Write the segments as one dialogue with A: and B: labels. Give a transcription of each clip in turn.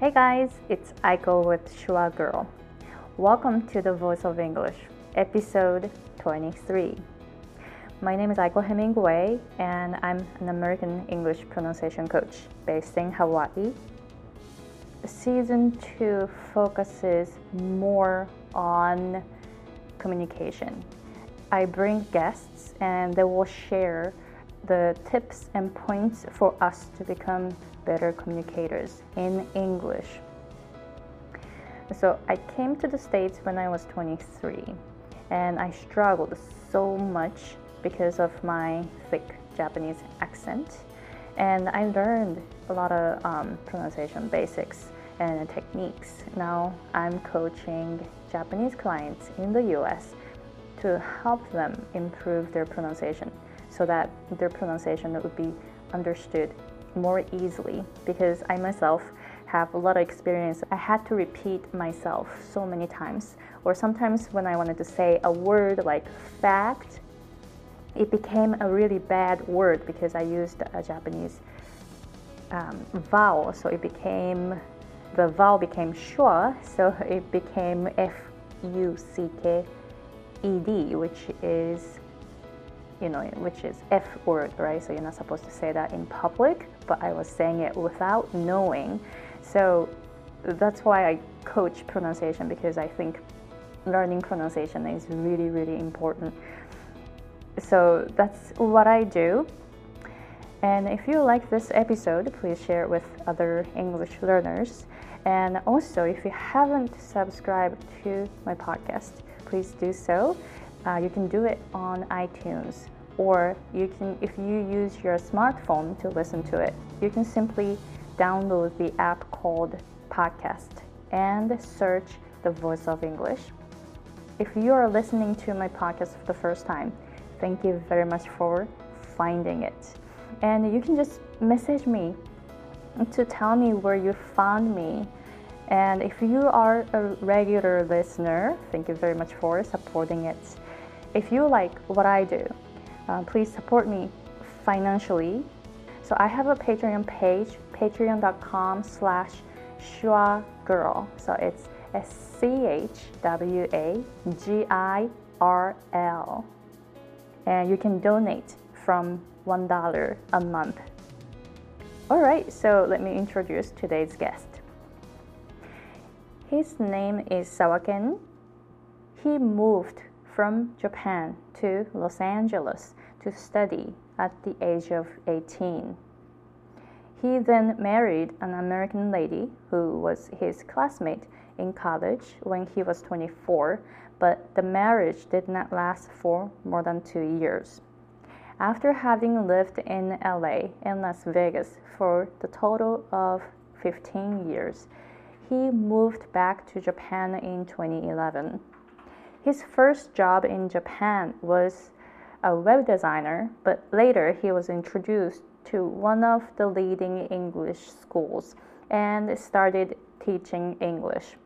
A: Hey guys, it's Aiko with Schwa Girl. Welcome to the Voice of English, episode 23. My name is Aiko Hemingway, and I'm an American English pronunciation coach based in Hawaii. Season 2 focuses more on communication. I bring guests and they will share the tips and points for us to become better communicators in English. So I came to the States when I was 23 and I struggled so much because of my thick Japanese accent. And I learned a lot of um, pronunciation basics and techniques. Now I'm coaching Japanese clients in the US to help them improve their pronunciation so that their pronunciation would be understood more easily because I myself have a lot of experience. I had to repeat myself so many times, or sometimes when I wanted to say a word like fact, it became a really bad word because I used a Japanese um, vowel, so it became the vowel became schwa, so it became F U C K E D, which is you know, which is F word, right? So you're not supposed to say that in public, but I was saying it without knowing. So that's why I coach pronunciation because I think learning pronunciation is really, really important. So that's what I do. And if you like this episode, please share it with other English learners. And also, if you haven't subscribed to my podcast, please do so. Uh, you can do it on iTunes, or you can, if you use your smartphone to listen to it, you can simply download the app called Podcast and search the Voice of English. If you are listening to my podcast for the first time, thank you very much for finding it. And you can just message me to tell me where you found me. And if you are a regular listener, thank you very much for supporting it. If you like what I do, uh, please support me financially. So I have a Patreon page, patreon.com slash girl. So it's S-C-H-W-A-G-I-R-L. And you can donate from $1 a month. All right, so let me introduce today's guest. His name is Sawaken. He moved from Japan to Los Angeles to study at the age of 18. He then married an American lady who was his classmate in college when he was 24, but the marriage did not last for more than two years. After having lived in LA and Las Vegas for the total of 15 years, he moved back to Japan in 2011. His first job in Japan was a web designer, but later he was introduced to one of the leading English schools and started teaching English.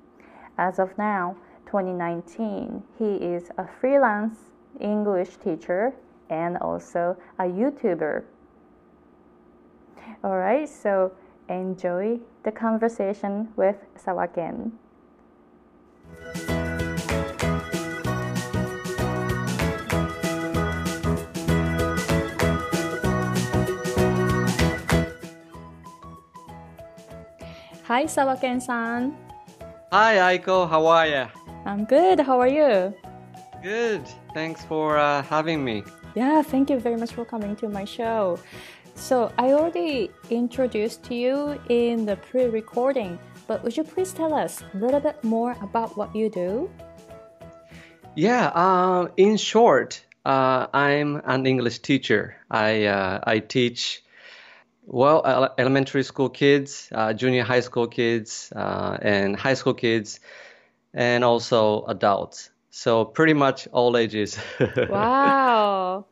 A: As of now, 2019, he is a freelance English teacher and also a YouTuber. All right, so enjoy the conversation with Sawaken. Hi, Sawaken-san.
B: Hi, Aiko. How are you?
A: I'm good. How are you?
B: Good. Thanks for uh, having me.
A: Yeah, thank you very much for coming to my show. So, I already introduced you in the pre recording, but would you please tell us a little bit more about what you do?
B: Yeah, uh, in short, uh, I'm an English teacher. I, uh, I teach well, elementary school kids, uh, junior high school kids, uh, and high school kids, and also adults. So pretty much all ages.
A: wow.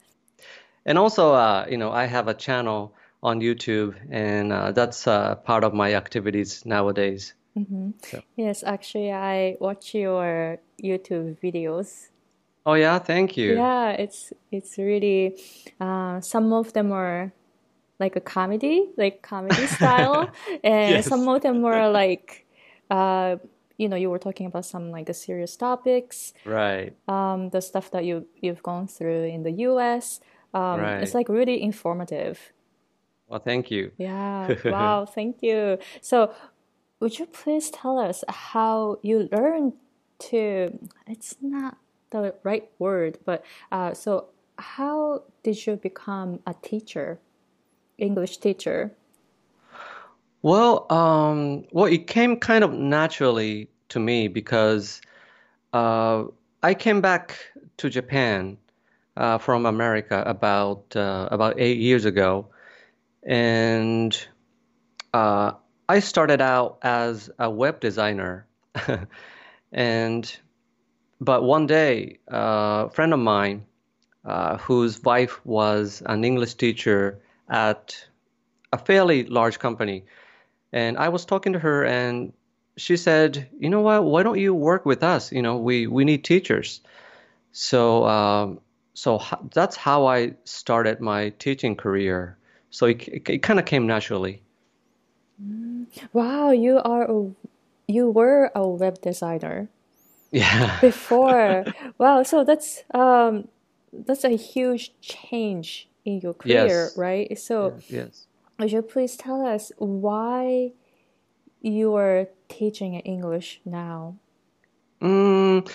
B: And also, uh, you know, I have a channel on YouTube, and uh, that's uh, part of my activities nowadays.
A: Mm-hmm. So. Yes, actually, I watch your YouTube videos.
B: Oh yeah, thank you.
A: Yeah, it's it's really uh, some of them are like a comedy, like comedy style, and
B: Yes.
A: some of them were like, uh, you know, you were talking about some like serious topics,
B: Right.
A: um, the stuff that you you've gone through in the U.S. Um, It's like really informative.
B: Well, thank you.
A: Yeah. Wow. Thank you. So, would you please tell us how you learned to? It's not the right word, but uh, so how did you become a teacher, English teacher?
B: Well, um, well, it came kind of naturally to me because uh, I came back to Japan uh, from America about uh, about eight years ago, and uh, I started out as a web designer, and but one day, uh, a friend of mine, uh, whose wife was an English teacher at a fairly large company, and I was talking to her, and she said, "You know what? Why don't you work with us? You know, we we need teachers." So um, so that's how I started my teaching career. So it it, it kind of came naturally.
A: Wow, you are a, you were a web designer
B: Yeah.
A: before. Wow, so that's um that's a huge change in your career,
B: Yes.
A: right? So
B: Yes.
A: would you please tell us why you are teaching English now?
B: Mm,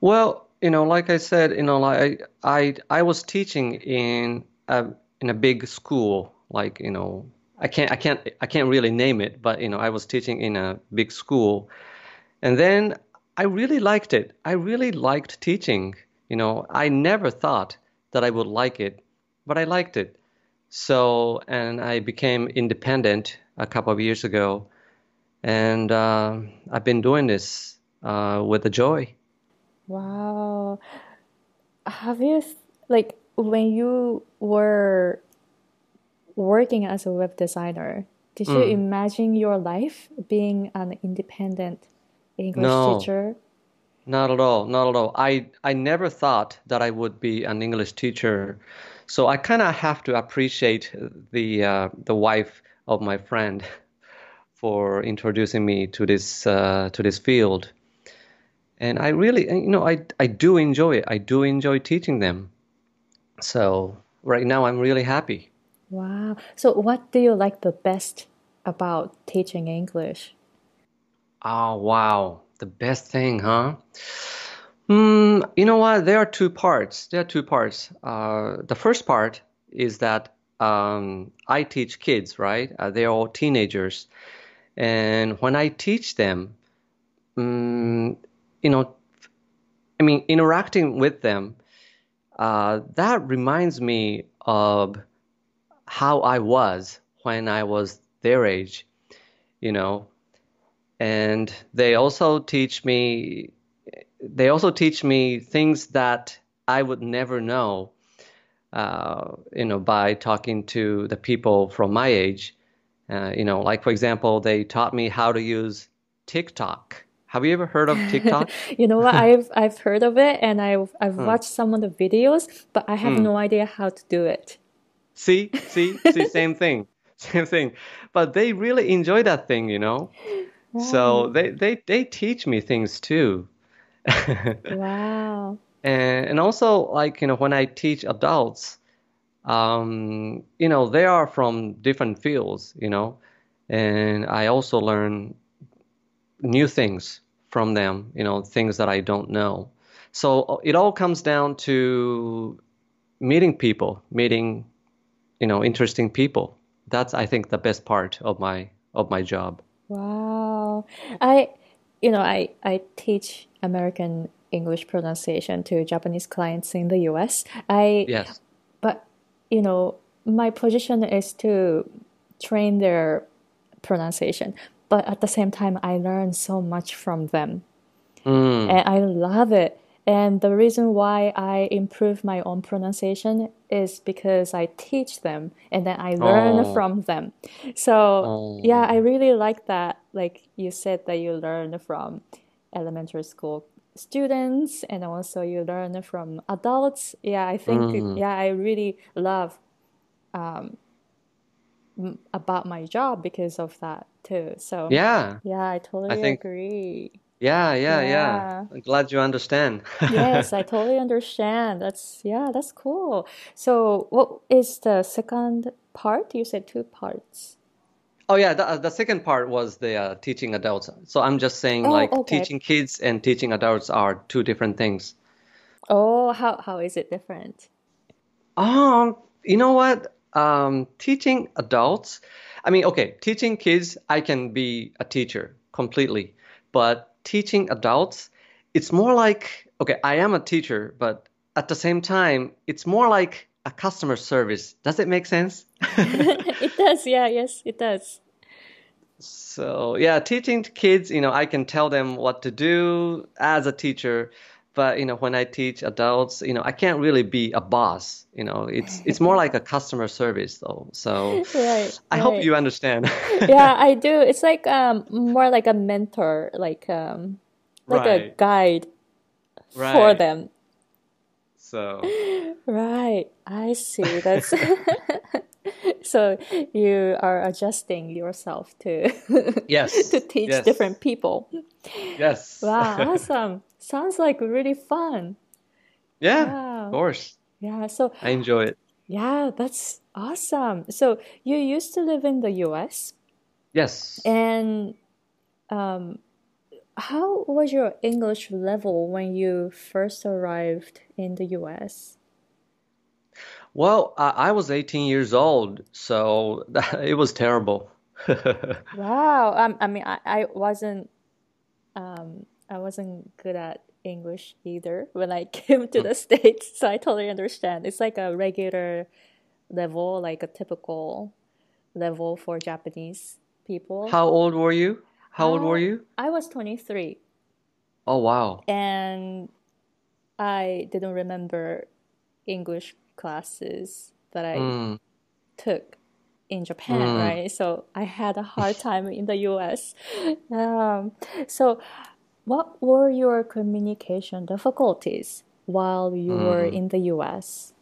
B: well, you know, like I said, you know, like I I I was teaching in a in a big school, like, you know, I can't I can't I can't really name it, but you know, I was teaching in a big school. And then I really liked it. I really liked teaching. You know, I never thought that I would like it, but I liked it. So, and I became independent a couple of years ago, and uh, I've been doing this uh, with a joy.
A: Wow. Have you like when you were working as a web designer, did you
B: Mm.
A: imagine your life being an independent English
B: No,
A: teacher?
B: not at all, not at all. I I never thought that I would be an English teacher, so I kind of have to appreciate the uh, the wife of my friend for introducing me to this uh, to this field. And I really, you know, I I do enjoy it. I do enjoy teaching them. So right now I'm really happy.
A: Wow. So what do you like the best about teaching English?
B: Oh, wow. The best thing, huh? Hmm, you know what? There are two parts. There are two parts. Uh, the first part is that um, I teach kids, right? Uh, they're all teenagers. And when I teach them, mm, you know, I mean, interacting with them, uh, that reminds me of how I was when I was their age, you know. And they also teach me, they also teach me things that I would never know, uh, you know, by talking to the people from my age. Uh, you know, like for example, they taught me how to use TikTok. Have you ever heard of TikTok?
A: You know what? I've I've heard of it and I've I've
B: Hmm.
A: watched some of the videos, but I have
B: Hmm.
A: no idea how to do it.
B: See, see, see, same thing, same thing. But they really enjoy that thing, you know. So they they they teach me things too.
A: Wow.
B: And and also like, you know, when I teach adults, um, you know, they are from different fields, you know, and I also learn new things from them, you know, things that I don't know. So uh, it all comes down to meeting people, meeting, you know, interesting people. That's, I think, the best part of my of my job.
A: Wow. I, you know, I, I teach American English pronunciation to Japanese clients in the US. I,
B: Yes.
A: but, you know, my position is to train their pronunciation. But at the same time, I learn so much from them.
B: Mm.
A: and I love it. And the reason why I improve my own pronunciation is because I teach them and then I learn
B: Oh,
A: from them. So, yeah, I
B: oh,
A: really like that. Like you said, that you learn from elementary school students and also you learn from adults. Yeah, I think,
B: mm,
A: yeah, I really love m- about my job because of that too. So
B: Yeah,
A: yeah, I
B: I
A: totally
B: think,
A: agree.
B: Yeah, yeah, yeah.
A: Yeah.
B: I'm glad you understand.
A: Yes, I totally understand. That's yeah, that's cool. So what is the second part? You said two parts.
B: Oh yeah, the, the second part was the uh, teaching adults. So I'm just saying
A: Oh,
B: like
A: okay.
B: teaching kids and teaching adults are two different things.
A: Oh, how how is it different?
B: Um, you know what? Um, teaching adults, I mean, okay, teaching kids, I can be a teacher completely, but teaching adults, it's more like, okay, I am a teacher, but at the same time, it's more like a customer service. Does it make sense?
A: It does, yeah, yes, it does.
B: So, yeah, teaching kids, you know, I can tell them what to do as a teacher, but you know, when I teach adults, you know, I can't really be a boss. You know, it's it's more like a customer service though. So,
A: Right,
B: I hope you understand.
A: Yeah, I do. It's like um more like a mentor, like um like a
B: Right,
A: guide for them.
B: So,
A: Right, I see. That's so you are adjusting yourself to
B: yes,
A: to teach
B: yes,
A: different people.
B: yes.
A: Wow, awesome. Sounds like really fun.
B: Yeah, of course.
A: Yeah, so
B: I enjoy it.
A: yeah, that's awesome. So you used to live in the US
B: Yes.
A: and um how was your English level when you first arrived in the US?
B: Well, I, I was 18 years old, so it was terrible.
A: Wow. Um, I mean, I, I wasn't um, I wasn't good at English either when I came to the States, so I totally understand. It's like a regular level, like a typical level for Japanese people.
B: How old were you? How old were
A: Uh,
B: you?
A: I was 23
B: Oh, wow.
A: and I didn't remember English classes that I
B: Mm,
A: took in Japan,
B: mm,
A: right? So I had a hard time in the US. Um, so, what were your communication difficulties while you were
B: mm.
A: in the US?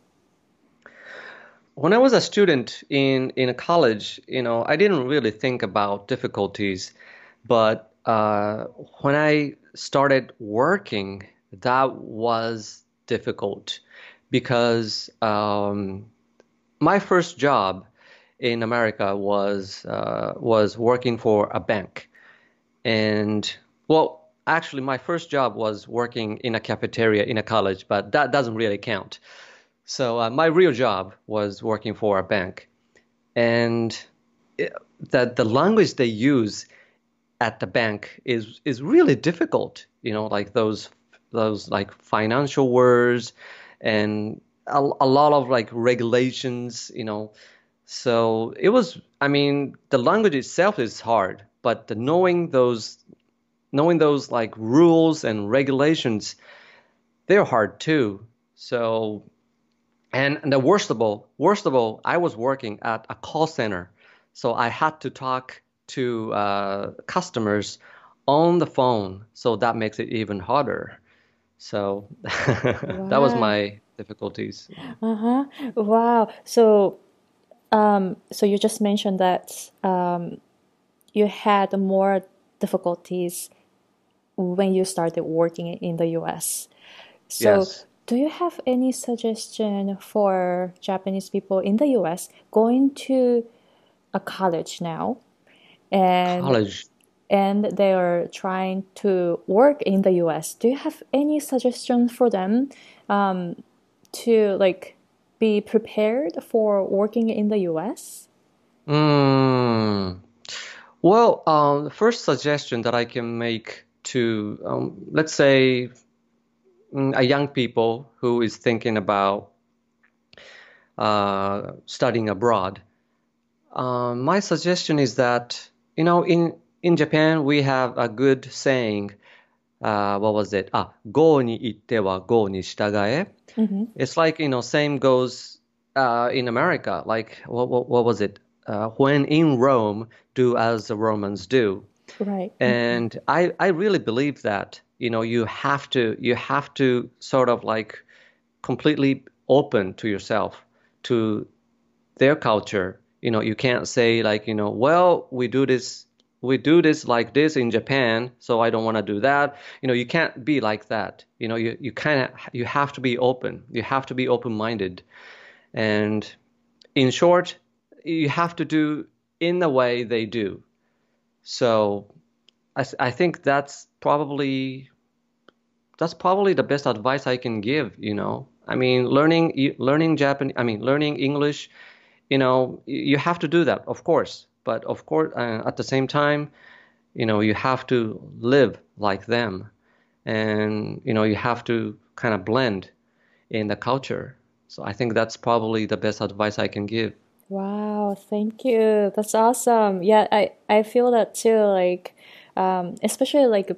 B: When I was a student in in a college, you know, I didn't really think about difficulties, but uh, when I started working, that was difficult because um, my first job in America was uh, was working for a bank, and well, actually, my first job was working in a cafeteria in a college, but that doesn't really count. So uh, my real job was working for a bank, and it, that the language they use at the bank is is really difficult. You know, like those those like financial words and a, a lot of like regulations. You know, so it was. I mean, the language itself is hard, but the knowing those knowing those like rules and regulations, they're hard too. So and, and the worst of all, worst of all, I was working at a call center, so I had to talk to uh, customers on the phone, so that makes it even harder. So that was my difficulties.
A: Uh-huh. Wow. So, um, so you just mentioned that um, you had more difficulties when you started working in the US. So,
B: Yes.
A: do you have any suggestion for Japanese people in the US going to a college now and
B: College.
A: And they are trying to work in the US? Do you have any suggestion for them um, to like be prepared for working in the US?
B: Mm. Well, um, the first suggestion that I can make to, um, let's say, mm, a young people who is thinking about uh, studying abroad, uh, my suggestion is that, you know, in in Japan, we have a good saying. Uh, what was it? Ah, go ni itte wa go ni shitagae.
A: Mm-hmm.
B: It's like you know, same goes uh, in America. Like what, what, what was it? Uh, when in Rome, do as the Romans do.
A: Right.
B: And mm-hmm. I I really believe that you know you have to you have to sort of like completely open to yourself to their culture. You know, you can't say like you know, well, we do this we do this like this in Japan, so I don't want to do that. You know, you can't be like that. You know, you, you kind of you have to be open. You have to be open-minded. And in short, you have to do in the way they do. So I, I think that's probably that's probably the best advice I can give, you know. I mean, learning learning Japanese, I mean, learning English, you know, you have to do that, of course but of course, uh, at the same time, you know, you have to live like them, and you know, you have to kind of blend in the culture. So I think that's probably the best advice I can give.
A: Wow, thank you. That's awesome. Yeah, I I feel that too. Like, um, especially like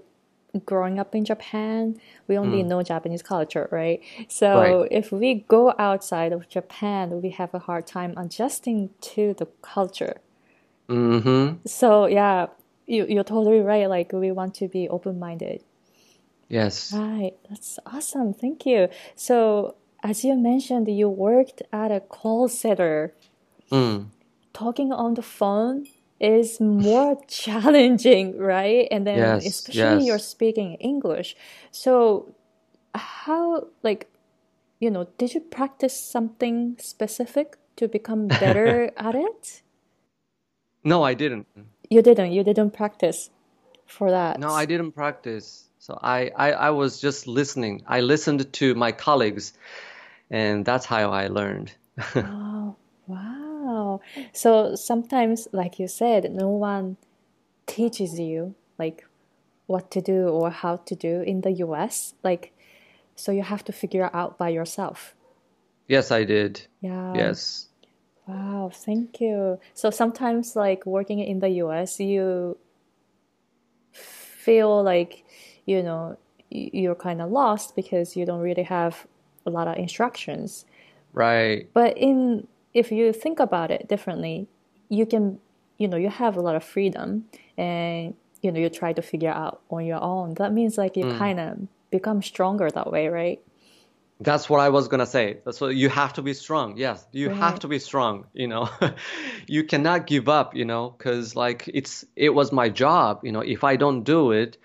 A: growing up in Japan, we only mm. know Japanese culture, right? So right. if we go outside of Japan, we have a hard time adjusting to the culture.
B: Mm-hmm.
A: So yeah, you you're totally right. Like we want to be open minded.
B: Yes.
A: Right. That's awesome. Thank you. So as you mentioned, you worked at a call center.
B: Mm.
A: Talking on the phone is more challenging, right? And then
B: yes,
A: especially
B: yes.
A: you're speaking English. So how like you know, did you practice something specific to become better at it?
B: No, I didn't.
A: You didn't. You didn't practice for that.
B: No, I didn't practice. So I, I, I was just listening. I listened to my colleagues, and that's how I learned.
A: oh, wow. So sometimes, like you said, no one teaches you like what to do or how to do in the US. Like, so you have to figure out by yourself.
B: Yes, I did.
A: Yeah.
B: Yes.
A: Wow, thank you. So sometimes, like working in the US, you feel like, you know, you're kind of lost because you don't really have a lot of instructions.
B: Right.
A: But in if you think about it differently, you can, you know, you have a lot of freedom and you know, you try to figure out on your own. That means like you mm. kind of become stronger that way, right?
B: That's what I was gonna say. So you have to be strong. Yes, you right. have to be strong. You know, you cannot give up. You know, because like it's it was my job. You know, if I don't do it,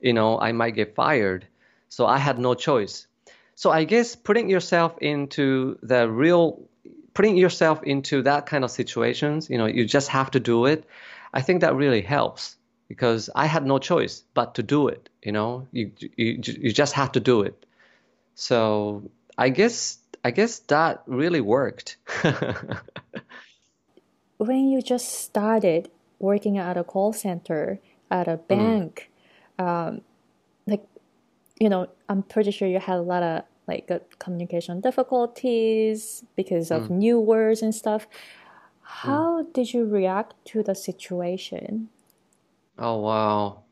B: you know, I might get fired. So I had no choice. So I guess putting yourself into the real, putting yourself into that kind of situations. You know, you just have to do it. I think that really helps because I had no choice but to do it. You know, you you you just have to do it. So I guess I guess that really worked.
A: when you just started working at a call center at a mm. bank, mm. um, like you know, I'm pretty sure you had a lot of like uh, communication difficulties because of mm. new words and stuff. How mm. did you react to the situation?
B: Oh wow.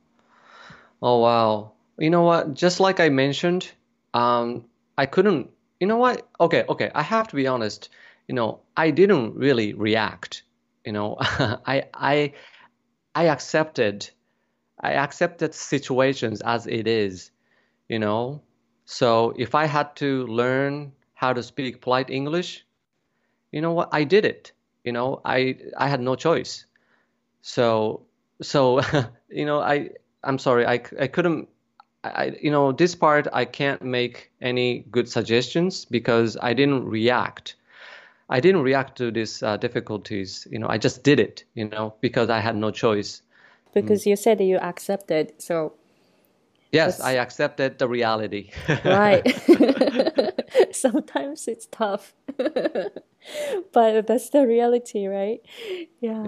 B: Oh wow. You know what? Just like I mentioned, um, I couldn't. You know what? Okay, okay. I have to be honest. You know, I didn't really react. You know, I I I accepted I accepted situations as it is. You know, so if I had to learn how to speak polite English, you know what? I did it. You know, I I had no choice. So so you know, I I'm sorry. I I couldn't I, you know, this part I can't make any good suggestions because I didn't react. I didn't react to these uh, difficulties. You know, I just did it. You know, because I had no choice.
A: Because mm. you said that you accepted, so.
B: Yes, I accepted the reality.
A: right. Sometimes it's tough. but that's the reality, right? Yeah.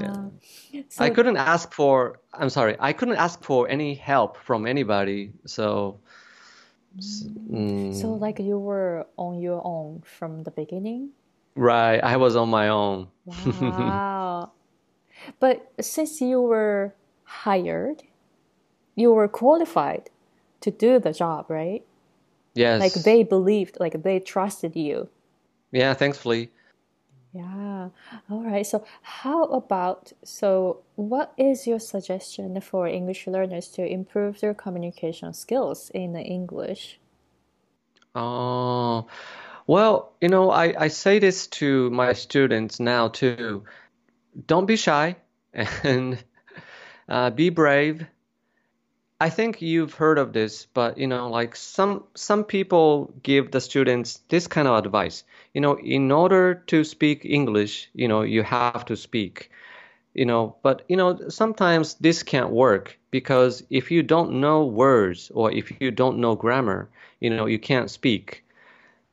B: yeah. So, I couldn't ask for. I'm sorry. I couldn't ask for any help from anybody. So.
A: Mm, so like you were on your own from the beginning.
B: Right. I was on my own.
A: Wow. but since you were hired, you were qualified to do the job, right?
B: Yes.
A: Like they believed, like they trusted you.
B: Yeah, thankfully.
A: Yeah. All right. So, how about so what is your suggestion for English learners to improve their communication skills in English?
B: Oh, well, you know, I, I say this to my students now too. don't be shy and uh, be brave. I think you've heard of this, but you know, like some some people give the students this kind of advice. You know, in order to speak English, you know, you have to speak. You know, but you know, sometimes this can't work because if you don't know words or if you don't know grammar, you know, you can't speak.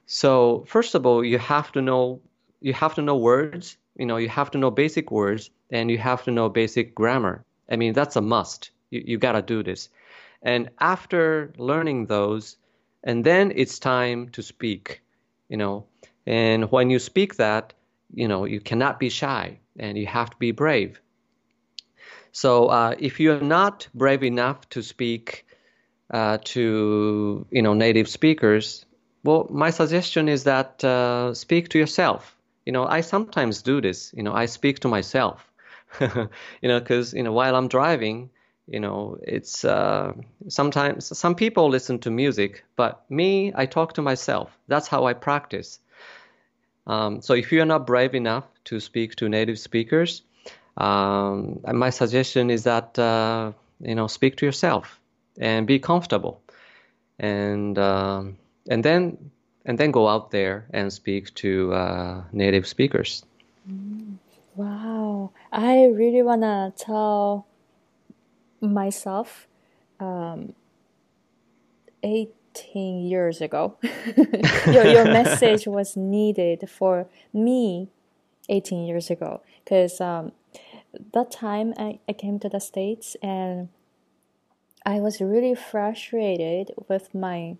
B: So first of all, you have to know you have to know words. You know, you have to know basic words and you have to know basic grammar. I mean, that's a must. You you gotta do this. And after learning those, and then it's time to speak, you know. And when you speak that, you know, you cannot be shy and you have to be brave. So uh, if you're not brave enough to speak uh, to, you know, native speakers, well, my suggestion is that uh, speak to yourself. You know, I sometimes do this. You know, I speak to myself. you know, because you know, while I'm driving, you know it's uh, sometimes some people listen to music but me i talk to myself. That's how i practice. Um, so if you're not brave enough to speak to native speakers um, my suggestion is that uh, you know speak to yourself and be comfortable. And um, and then and then go out there and speak to uh, native speakers.
A: Mm. wow. I really want to tell myself um, 18 years ago. your, your message was needed for me 18 years ago because um, that time I, I came to the States and I was really frustrated with my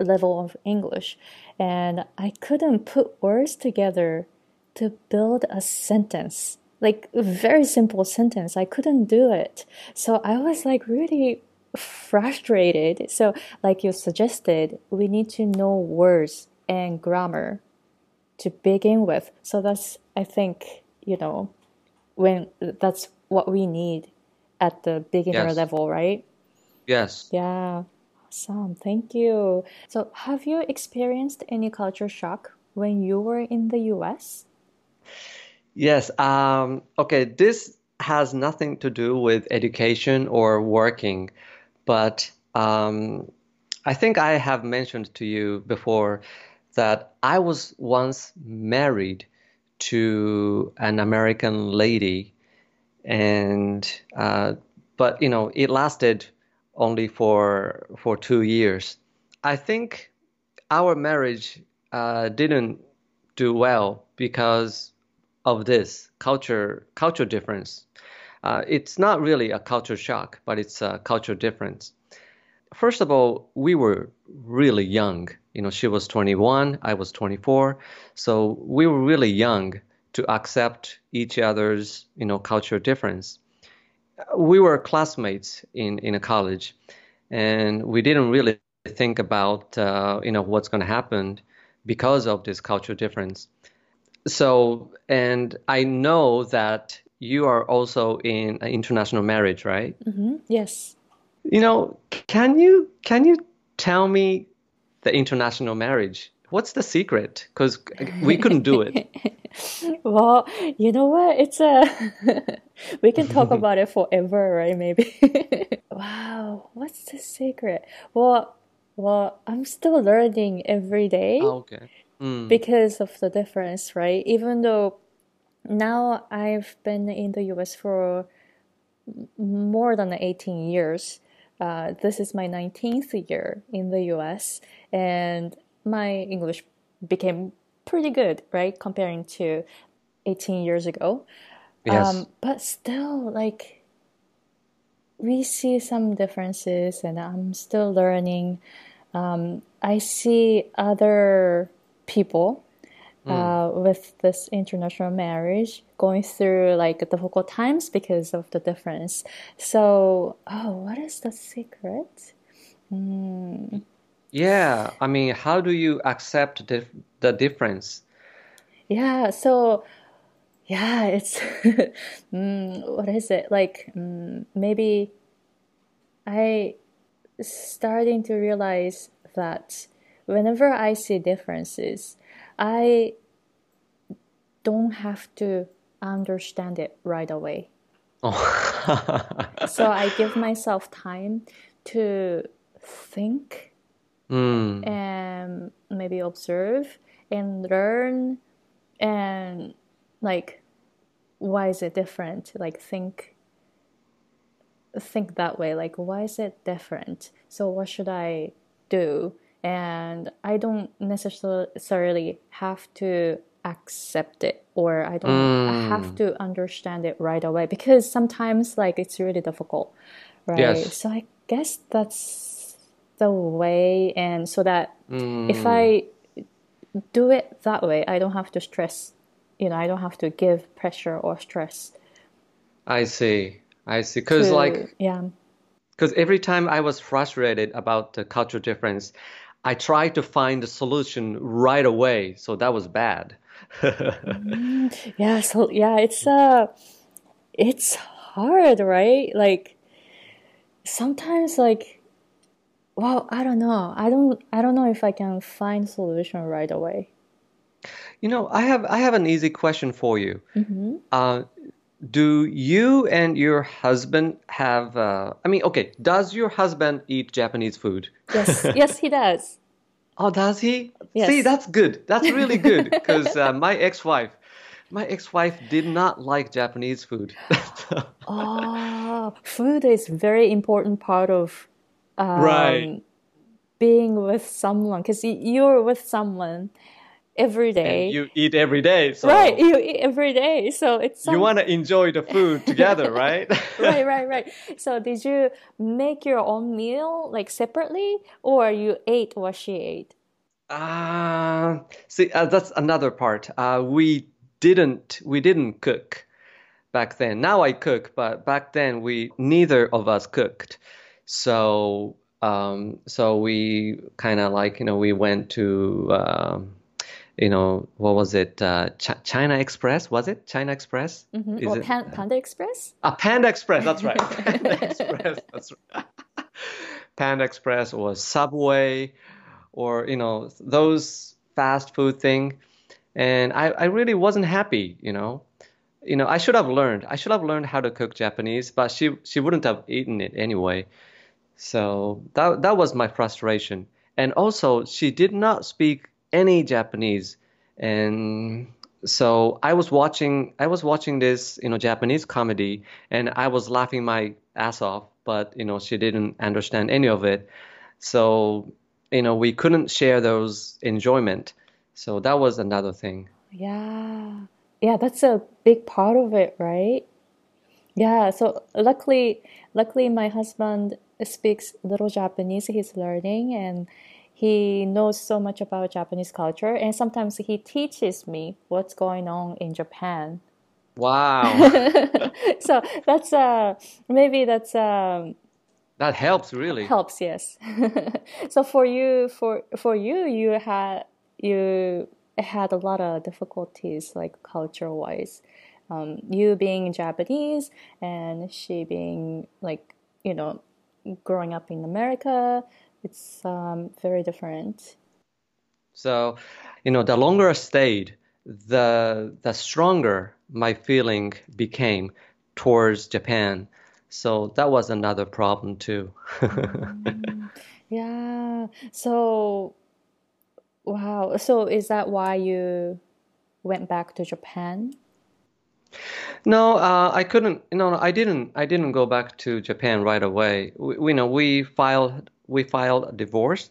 A: level of English and I couldn't put words together to build a sentence like a very simple sentence. I couldn't do it. So I was like really frustrated. So, like you suggested, we need to know words and grammar to begin with. So that's, I think, you know, when that's what we need at the beginner yes. level, right?
B: Yes.
A: Yeah. Awesome. Thank you. So, have you experienced any culture shock when you were in the US?
B: Yes. Um, okay. This has nothing to do with education or working, but um, I think I have mentioned to you before that I was once married to an American lady, and uh, but you know it lasted only for for two years. I think our marriage uh, didn't do well because of this culture culture difference. Uh, it's not really a culture shock, but it's a culture difference. First of all, we were really young. You know, she was 21, I was 24, so we were really young to accept each other's you know cultural difference. We were classmates in in a college, and we didn't really think about uh, you know what's going to happen because of this cultural difference so and I know that you are also in an international marriage, right?
A: Mm-hmm. Yes.
B: You know, can you can you tell me the international marriage? What's the secret? Because we couldn't do it.
A: well, you know what? It's a we can talk about it forever, right? Maybe. wow, what's the secret? Well, well, I'm still learning every day.
B: Oh, okay mm.
A: because of the difference, right? Even though now I've been in the US for more than 18 years. Uh, this is my 19th year in the US, and my English became pretty good, right? Comparing to 18 years ago.
B: Yes. Um,
A: but still, like, we see some differences, and I'm still learning. Um, I see other people mm. uh, with this international marriage going through like difficult times because of the difference. So, oh, what is the secret? Mm.
B: Yeah, I mean, how do you accept the, the difference?
A: Yeah, so yeah, it's mm, what is it like? Mm, maybe I starting to realize that whenever I see differences, I don't have to understand it right away.
B: Oh.
A: So I give myself time to think
B: Mm.
A: and maybe observe and learn and like why is it different? Like think think that way. Like why is it different? So what should I do? And I don't necessarily have to accept it or I don't have to understand it right away because sometimes like it's really difficult. Right.
B: Yes.
A: So I guess that's the way and so that
B: Mm.
A: if I do it that way, I don't have to stress. You know, I don't have to give pressure or stress.
B: I see. I see. Because like,
A: yeah,
B: because every time I was frustrated about the cultural difference, I tried to find a solution right away. So that was bad.
A: yeah. So yeah, it's uh, it's hard, right? Like sometimes, like, well, I don't know. I don't. I don't know if I can find solution right away.
B: You know, I have I have an easy question for you.
A: hmm
B: Uh, do you and your husband have? Uh, I mean, okay, does your husband eat Japanese food?
A: Yes. yes, he does.
B: Oh, does he?
A: Yes.
B: See, that's good. That's really good because uh, my ex-wife, my ex-wife did not like Japanese food.
A: Oh, food is very important part of um,
B: Right.
A: being with someone because you're with someone every day.
B: And you eat every day, so
A: right, you eat every day, so it's
B: you want to enjoy the food together, right?
A: right, right, right. So did you make your own meal like separately, or you ate what she ate?
B: Uh, see, uh, that's another part. Uh, we didn't we didn't cook back then. Now I cook, but back then we neither of us cooked. So um, so we kind of like you know we went to um, you know what was it uh, Ch- China Express was it China Express?
A: hmm Or
B: it-
A: Pan- Panda Express?
B: Ah, Panda Express, that's right. Panda Express, that's right. Panda Express or Subway or, you know, those fast food thing. And I, I really wasn't happy, you know. You know, I should have learned. I should have learned how to cook Japanese, but she she wouldn't have eaten it anyway. So that that was my frustration. And also, she did not speak any Japanese. And so I was watching I was watching this, you know, Japanese comedy and I was laughing my ass off, but you know, she didn't understand any of it. So, you know, we couldn't share those enjoyment. So that was another thing.
A: Yeah. Yeah, that's a big part of it, right? Yeah, so luckily luckily my husband speaks little Japanese, he's learning and he knows so much about Japanese culture and sometimes he teaches me what's going on in Japan.
B: Wow.
A: so that's uh maybe that's um
B: That helps really.
A: helps yes so for you for for you you had you had a lot of difficulties like culture wise um, you being japanese and she being like you know growing up in america it's um, very different
B: So, you know, the longer I stayed, the the stronger my feeling became towards Japan. So that was another problem too.
A: yeah so wow so is that why you went back to japan
B: No, uh, I couldn't. No, no, I didn't. I didn't go back to Japan right away. We, we know we filed we filed a divorce,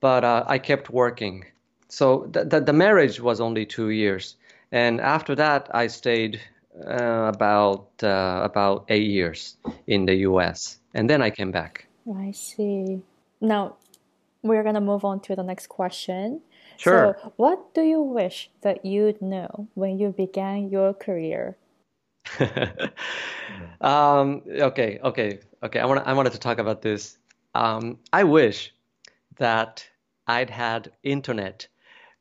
B: but uh, I kept working. So the, the the marriage was only two years, and after that I stayed uh, about uh, about eight years in the U.S. and then I came back.
A: I see. Now, we're gonna move on to the next question.
B: Sure.
A: So, what do you wish that you'd know when you began your career?
B: um, okay, okay, okay. I want I wanted to talk about this. Um, I wish that I'd had internet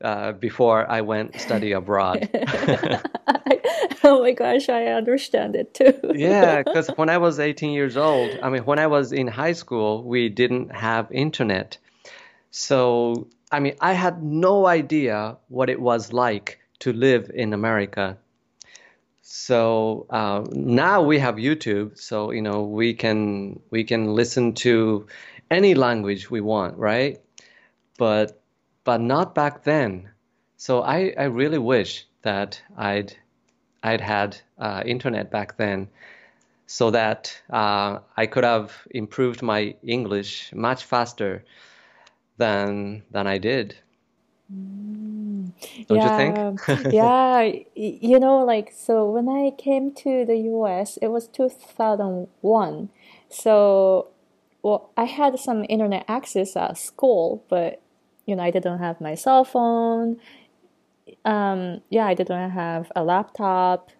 B: uh, before I went study abroad.
A: oh my gosh, I understand it too.
B: Yeah, because when I was 18 years old, I mean, when I was in high school, we didn't have internet. So, I mean, I had no idea what it was like to live in America. So uh, now we have YouTube, so you know we can we can listen to any language we want, right? But but not back then. So I, I really wish that I'd I'd had uh, internet back then, so that uh, I could have improved my English much faster than than I did.
A: Mm.
B: Don't
A: yeah,
B: you think?
A: yeah. You know, like, so when I came to the US, it was 2001. So, well, I had some internet access at school, but, you know, I didn't have my cell phone. Um, yeah, I didn't have a laptop.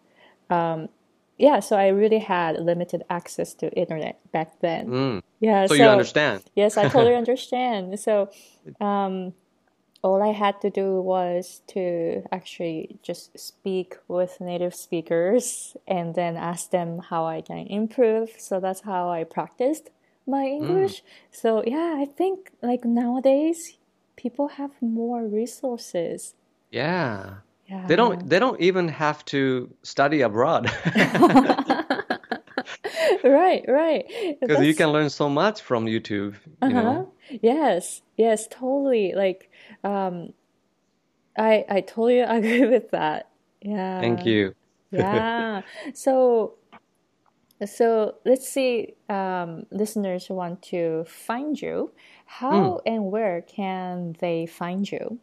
A: Um, yeah, so I really had limited access to internet back then.
B: Mm.
A: Yeah,
B: So you understand?
A: Yes, I totally understand. So, um, all I had to do was to actually just speak with native speakers and then ask them how I can improve. So that's how I practiced my mm. English. So, yeah, I think like nowadays people have more resources.
B: Yeah.
A: Yeah.
B: They don't they don't even have to study abroad
A: right, right.
B: because you can learn so much from YouTube, you
A: Uh-huh.
B: know.
A: Yes, yes, totally. Like, um, I I totally agree with that. Yeah.
B: Thank you.
A: Yeah. So, so let's see, um, listeners want to find you. How and where can they find you?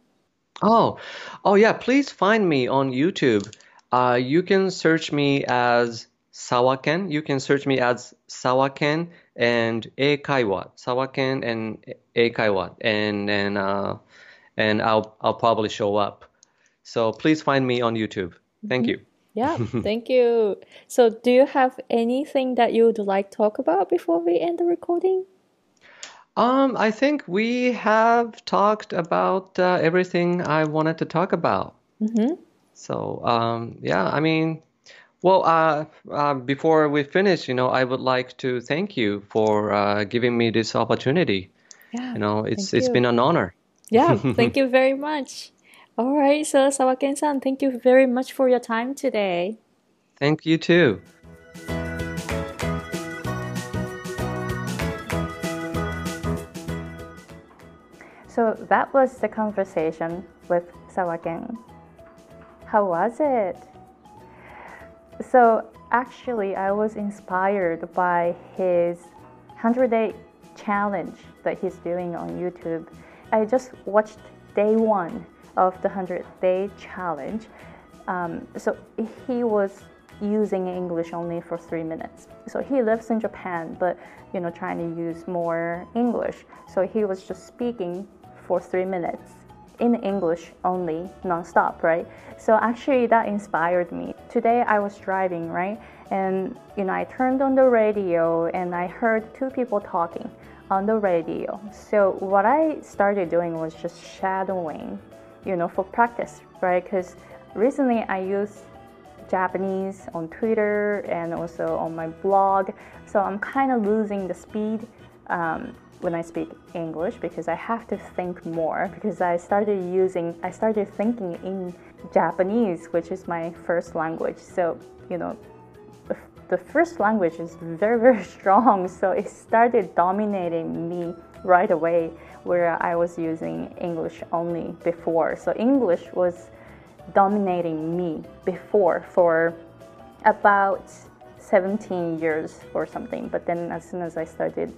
B: Oh, oh yeah, please find me on YouTube. Uh, you can search me as Sawaken. You can search me as Sawaken and Eikaiwa. Sawaken and Eikaiwa. And and uh and I'll I'll probably show up. So please find me on YouTube. Thank you.
A: Yeah, thank you. So, do you have anything that you would like to talk about before we end the recording?
B: Um, I think we have talked about uh, everything I wanted to talk about.
A: Mm-hmm.
B: So, um, yeah, I mean, well, uh, uh, before we finish, you know, I would like to thank you for uh, giving me this opportunity.
A: Yeah.
B: You know, it's
A: Thank
B: it's
A: you.
B: been an honor.
A: Yeah, thank you very much. All right, so Sawaken-san, thank you very much for your time today.
B: Thank you too.
A: So that was the conversation with Sawaken. How was it? So actually, I was inspired by his 100 day challenge that he's doing on YouTube. I just watched day one of the 100 day challenge. Um, so he was using English only for three minutes. So he lives in Japan, but you know, trying to use more English. So he was just speaking for three minutes in English only, nonstop, right? So actually, that inspired me. Today I was driving, right, and you know, I turned on the radio and I heard two people talking on the radio. So what I started doing was just shadowing, you know, for practice, right? Because recently I used Japanese on Twitter and also on my blog. So I'm kind of losing the speed um, when I speak English because I have to think more because I started using, I started thinking in Japanese, which is my first language. So, you know, the- first language is very, very strong. So it started dominating me right away where I was using English only before. So English was dominating me before for about 17 years or something. But then as soon as I started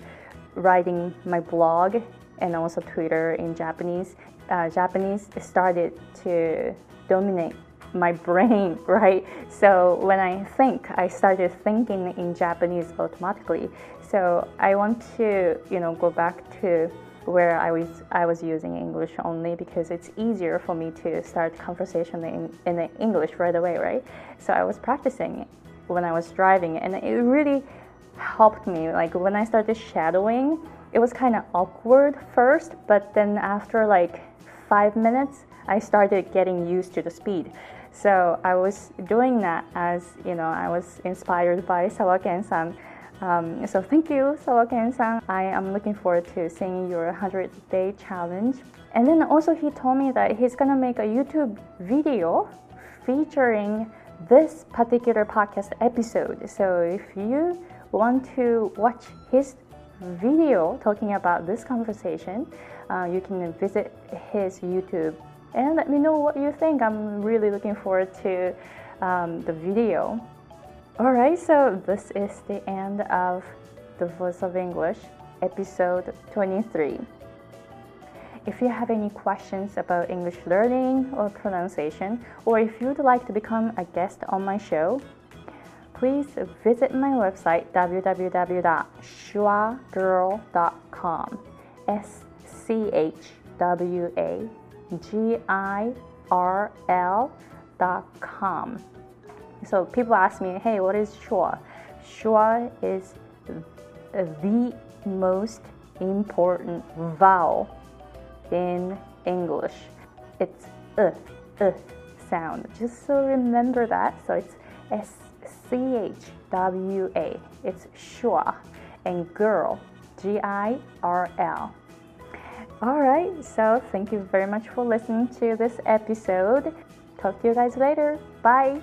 A: writing my blog and also Twitter in Japanese, uh, Japanese started to dominate my brain, right? So when I think, I started thinking in Japanese automatically. So I want to, you know, go back to where I was I was using English only because it's easier for me to start conversation in, in English right away, right? So I was practicing when I was driving, and it really helped me. Like when I started shadowing, it was kind of awkward first, but then after like five minutes, I started getting used to the speed. So I was doing that as you know, I was inspired by Sawaken-san. Um, so thank you, Sawaken-san. I am looking forward to seeing your 100 day challenge. And then also he told me that he's gonna make a YouTube video featuring this particular podcast episode. So if you want to watch his video talking about this conversation, uh, you can visit his YouTube and let me know what you think. I'm really looking forward to um, the video. Alright, so this is the end of The Voice of English, episode 23. If you have any questions about English learning or pronunciation, or if you'd like to become a guest on my show, please visit my website www.schwagirl.com. S C H W A G I R L dot com. So people ask me, hey, what is schwa? Schwa is the most important vowel in English. It's uh, uh sound. Just so remember that. So it's S C H W A. It's schwa. And girl, G I R L. All right, so thank you very much for listening to this episode. Talk to you guys later. Bye.